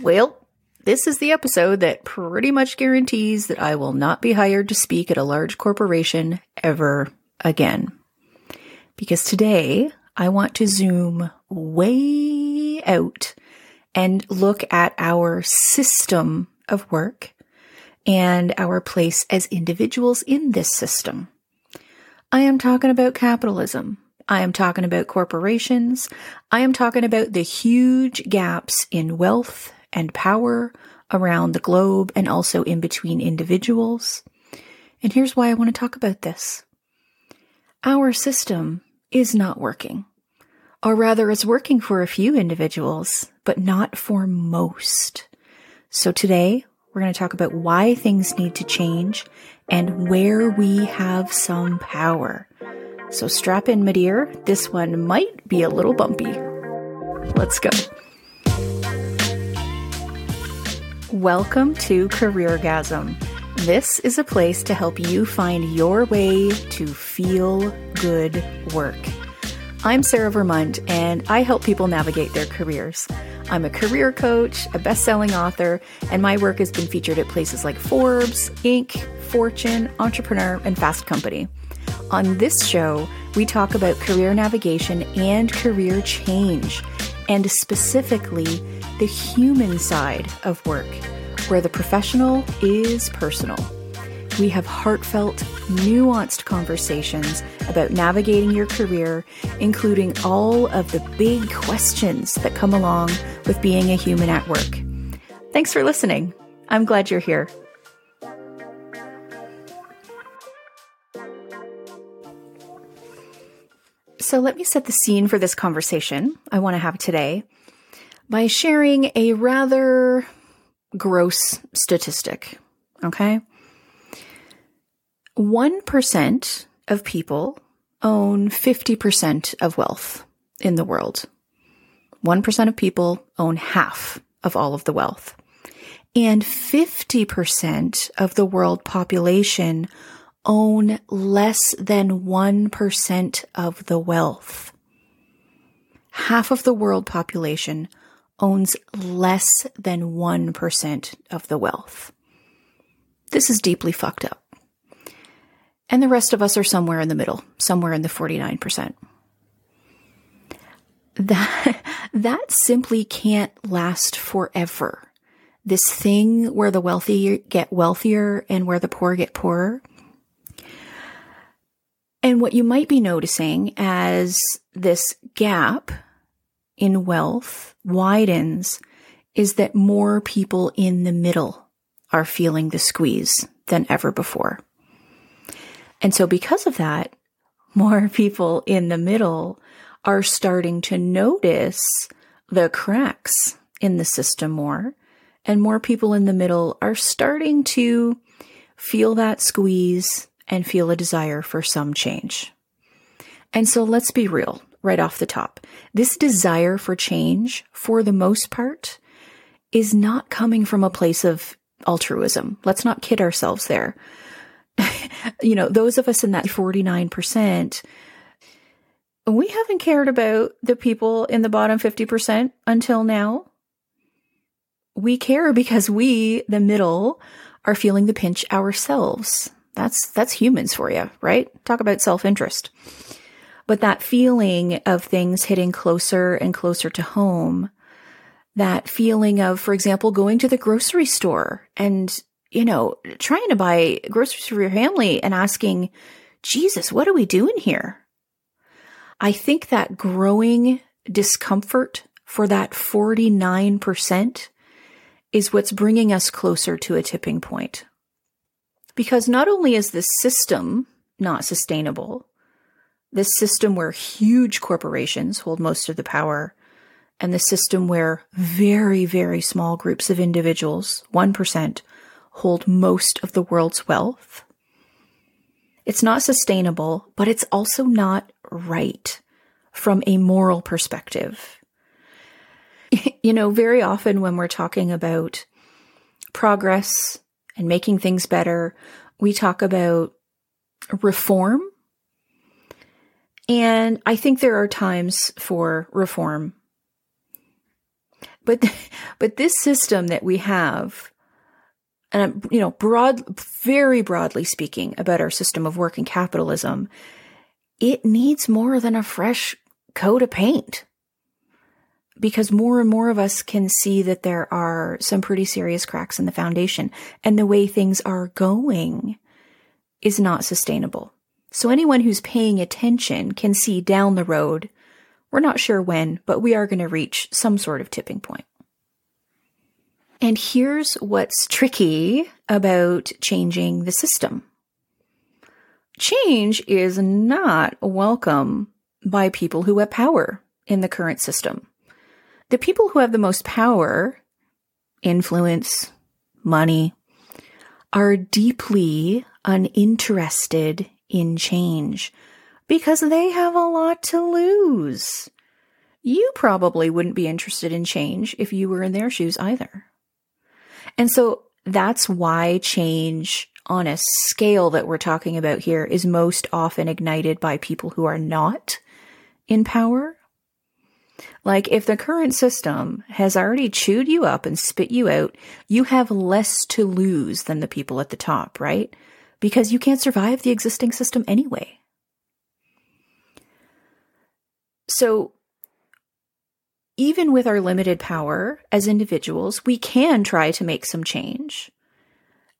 Well, this is the episode that pretty much guarantees that I will not be hired to speak at a large corporation ever again. Because today I want to zoom way out and look at our system of work and our place as individuals in this system. I am talking about capitalism. I am talking about corporations. I am talking about the huge gaps in wealth and power around the globe and also in between individuals. And here's why I want to talk about this. Our system is not working. Or rather, it's working for a few individuals, but not for most. So today, we're going to talk about why things need to change and where we have some power. So strap in, madear. This one might be a little bumpy. Let's go. Welcome to Careergasm. This is a place to help you find your way to feel good work. I'm Sarah Vermunt, and I help people navigate their careers. I'm a career coach, a best selling author, and my work has been featured at places like Forbes, Inc., Fortune, Entrepreneur, and Fast Company. On this show, we talk about career navigation and career change, and specifically the human side of work, where the professional is personal. We have heartfelt, nuanced conversations about navigating your career, including all of the big questions that come along with being a human at work. Thanks for listening. I'm glad you're here. So, let me set the scene for this conversation I want to have today by sharing a rather gross statistic. Okay. 1% of people own 50% of wealth in the world. 1% of people own half of all of the wealth. And 50% of the world population own less than 1% of the wealth. Half of the world population owns less than 1% of the wealth. This is deeply fucked up. And the rest of us are somewhere in the middle, somewhere in the 49%. That, that simply can't last forever. This thing where the wealthy get wealthier and where the poor get poorer. And what you might be noticing as this gap in wealth widens is that more people in the middle are feeling the squeeze than ever before. And so, because of that, more people in the middle are starting to notice the cracks in the system more. And more people in the middle are starting to feel that squeeze and feel a desire for some change. And so let's be real right off the top. This desire for change, for the most part, is not coming from a place of altruism. Let's not kid ourselves there. you know, those of us in that 49%, we haven't cared about the people in the bottom 50% until now. We care because we, the middle, are feeling the pinch ourselves. That's, that's humans for you, right? Talk about self-interest. But that feeling of things hitting closer and closer to home, that feeling of, for example, going to the grocery store and you know, trying to buy groceries for your family and asking, Jesus, what are we doing here? I think that growing discomfort for that 49% is what's bringing us closer to a tipping point. Because not only is this system not sustainable, this system where huge corporations hold most of the power, and the system where very, very small groups of individuals, 1%, hold most of the world's wealth. It's not sustainable, but it's also not right from a moral perspective. you know, very often when we're talking about progress and making things better, we talk about reform. And I think there are times for reform. But, But this system that we have, and I'm, you know, broad, very broadly speaking about our system of work and capitalism, it needs more than a fresh coat of paint. Because more and more of us can see that there are some pretty serious cracks in the foundation and the way things are going is not sustainable. So anyone who's paying attention can see down the road. We're not sure when, but we are going to reach some sort of tipping point. And here's what's tricky about changing the system. Change is not welcome by people who have power in the current system. The people who have the most power, influence, money, are deeply uninterested in change because they have a lot to lose. You probably wouldn't be interested in change if you were in their shoes either. And so that's why change on a scale that we're talking about here is most often ignited by people who are not in power. Like if the current system has already chewed you up and spit you out, you have less to lose than the people at the top, right? Because you can't survive the existing system anyway. So even with our limited power as individuals, we can try to make some change.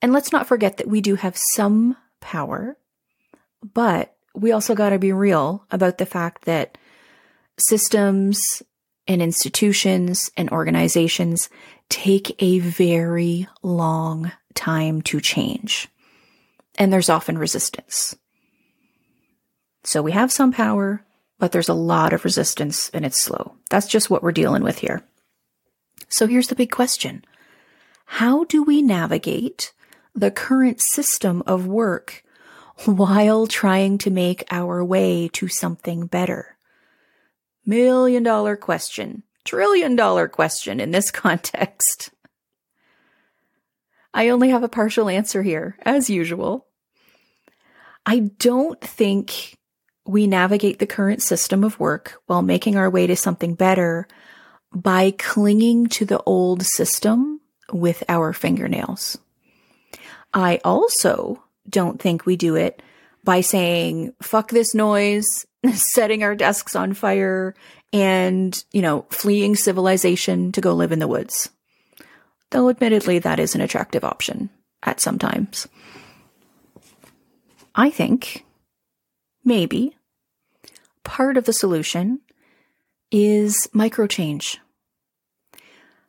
And let's not forget that we do have some power, but we also got to be real about the fact that systems and institutions and organizations take a very long time to change. And there's often resistance. So we have some power, but there's a lot of resistance and it's slow. That's just what we're dealing with here. So here's the big question. How do we navigate the current system of work while trying to make our way to something better? Million dollar question, trillion dollar question in this context. I only have a partial answer here, as usual. I don't think we navigate the current system of work while making our way to something better by clinging to the old system with our fingernails. I also don't think we do it by saying, fuck this noise, setting our desks on fire, and, you know, fleeing civilization to go live in the woods. Though admittedly, that is an attractive option at some times. I think maybe part of the solution is micro change.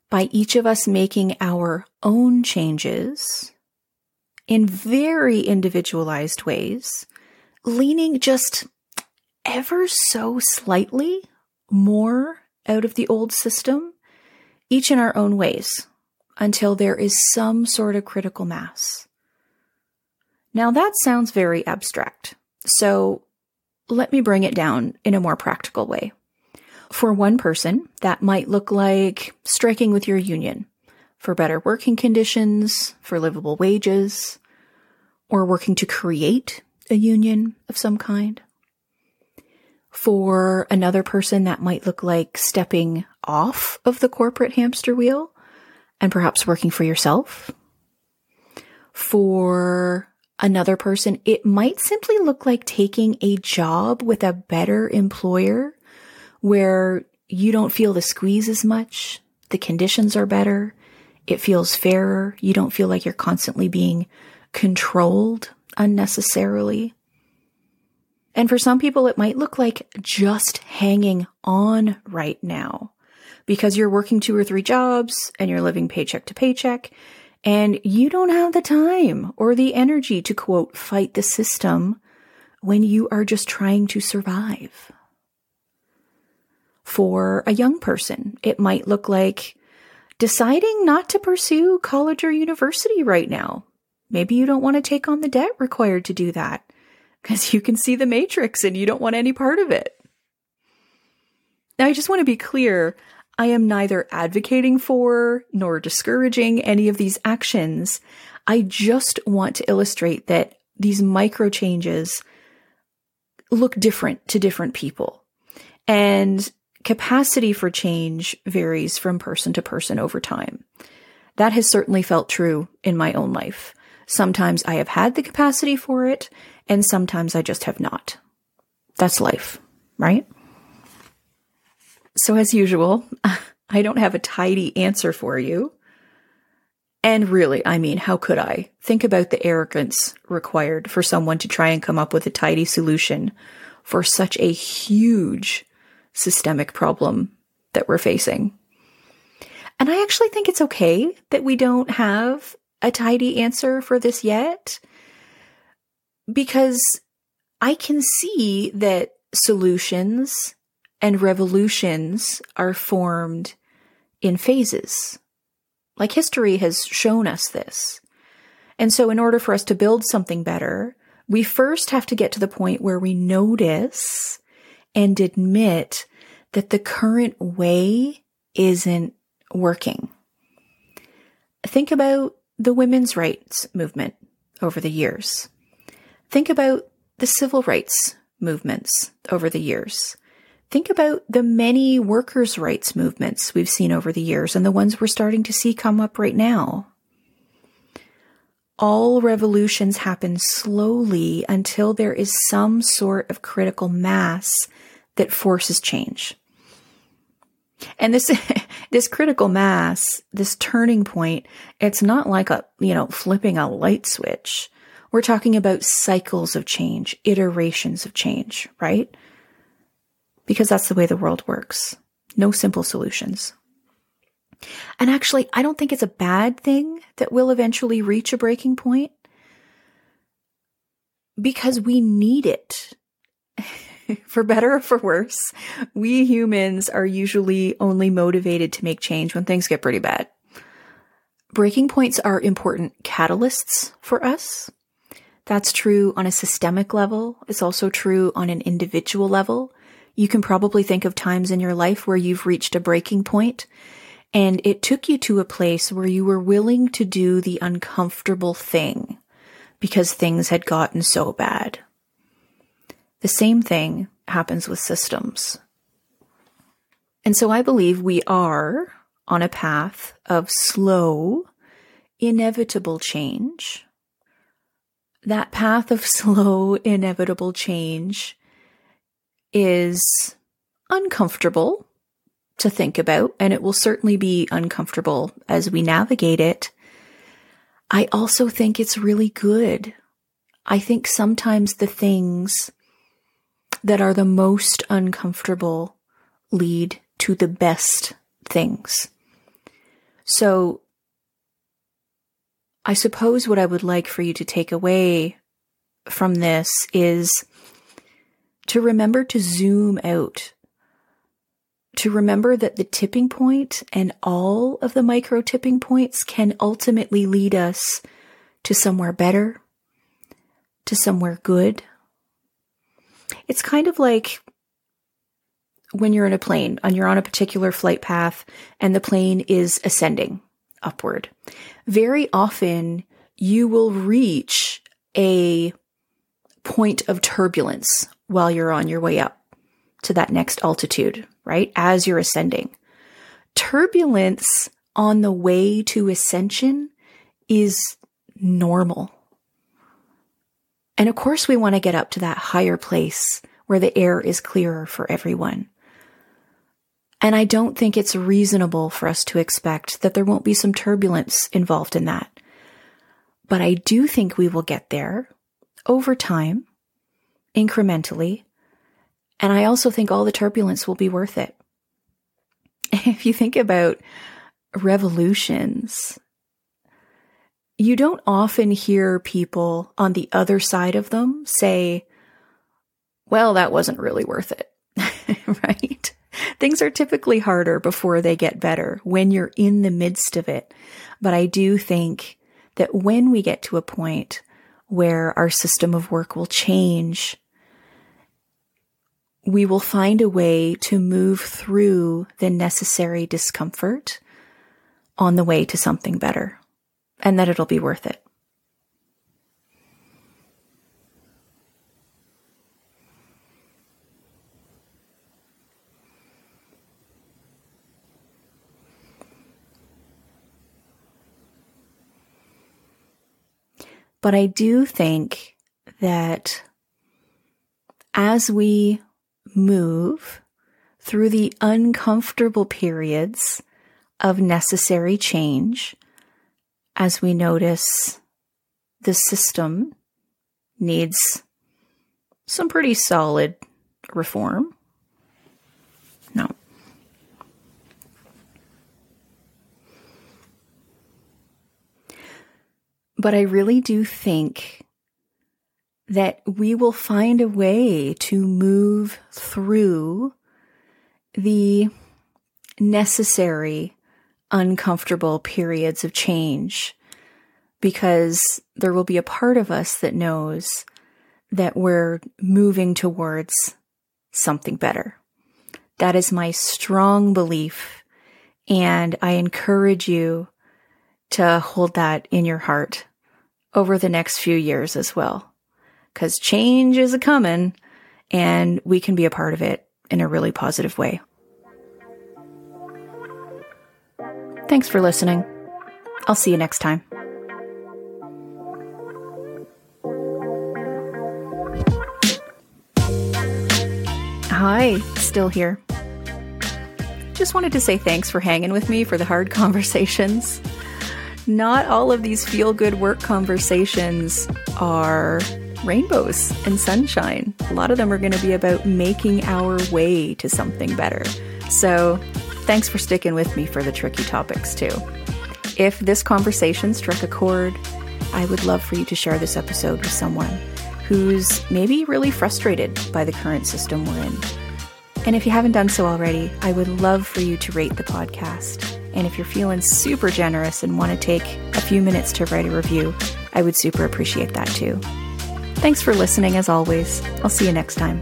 By each of us making our own changes in very individualized ways, leaning just ever so slightly more out of the old system, each in our own ways, until there is some sort of critical mass. Now that sounds very abstract. So let me bring it down in a more practical way. For one person, that might look like striking with your union for better working conditions, for livable wages, or working to create a union of some kind. For another person, that might look like stepping off of the corporate hamster wheel and perhaps working for yourself. For another person, it might simply look like taking a job with a better employer where you don't feel the squeeze as much. The conditions are better. It feels fairer. You don't feel like you're constantly being controlled unnecessarily. And for some people, it might look like just hanging on right now because you're working two or three jobs and you're living paycheck to paycheck and you don't have the time or the energy to quote, fight the system when you are just trying to survive. For a young person, it might look like deciding not to pursue college or university right now. Maybe you don't want to take on the debt required to do that because you can see the matrix and you don't want any part of it. Now, I just want to be clear I am neither advocating for nor discouraging any of these actions. I just want to illustrate that these micro changes look different to different people. And capacity for change varies from person to person over time. That has certainly felt true in my own life. Sometimes I have had the capacity for it, and sometimes I just have not. That's life, right? So, as usual, I don't have a tidy answer for you. And really, I mean, how could I? Think about the arrogance required for someone to try and come up with a tidy solution for such a huge systemic problem that we're facing. And I actually think it's okay that we don't have a tidy answer for this yet because I can see that solutions and revolutions are formed in phases. Like history has shown us this. And so, in order for us to build something better, we first have to get to the point where we notice and admit that the current way isn't working. Think about the women's rights movement over the years. Think about the civil rights movements over the years. Think about the many workers' rights movements we've seen over the years and the ones we're starting to see come up right now. All revolutions happen slowly until there is some sort of critical mass that forces change. And this, this critical mass, this turning point, it's not like a, you know, flipping a light switch. We're talking about cycles of change, iterations of change, right? Because that's the way the world works. No simple solutions. And actually, I don't think it's a bad thing that we'll eventually reach a breaking point because we need it. for better or for worse, we humans are usually only motivated to make change when things get pretty bad. Breaking points are important catalysts for us. That's true on a systemic level. It's also true on an individual level. You can probably think of times in your life where you've reached a breaking point and it took you to a place where you were willing to do the uncomfortable thing because things had gotten so bad. The same thing happens with systems. And so I believe we are on a path of slow, inevitable change. That path of slow, inevitable change is uncomfortable to think about, and it will certainly be uncomfortable as we navigate it. I also think it's really good. I think sometimes the things that are the most uncomfortable lead to the best things. So, I suppose what I would like for you to take away from this is to remember to zoom out, to remember that the tipping point and all of the micro tipping points can ultimately lead us to somewhere better, to somewhere good. It's kind of like when you're in a plane and you're on a particular flight path and the plane is ascending upward. Very often you will reach a point of turbulence while you're on your way up to that next altitude, right? As you're ascending. Turbulence on the way to ascension is normal. And of course, we want to get up to that higher place where the air is clearer for everyone. And I don't think it's reasonable for us to expect that there won't be some turbulence involved in that. But I do think we will get there over time incrementally. And I also think all the turbulence will be worth it. If you think about revolutions, you don't often hear people on the other side of them say, well, that wasn't really worth it, right? Things are typically harder before they get better when you're in the midst of it. But I do think that when we get to a point where our system of work will change, we will find a way to move through the necessary discomfort on the way to something better and that it'll be worth it. But I do think that as we move through the uncomfortable periods of necessary change, as we notice the system needs some pretty solid reform. No. But I really do think that we will find a way to move through the necessary uncomfortable periods of change because there will be a part of us that knows that we're moving towards something better. That is my strong belief. And I encourage you to hold that in your heart over the next few years as well. Cause change is a coming and we can be a part of it in a really positive way. Thanks for listening. I'll see you next time. Hi, still here. Just wanted to say thanks for hanging with me for the hard conversations. Not all of these feel good work conversations are rainbows and sunshine. A lot of them are going to be about making our way to something better. So, thanks for sticking with me for the tricky topics, too. If this conversation struck a chord, I would love for you to share this episode with someone who's maybe really frustrated by the current system we're in. And if you haven't done so already, I would love for you to rate the podcast. And if you're feeling super generous and want to take a few minutes to write a review, I would super appreciate that too. Thanks for listening as always. I'll see you next time.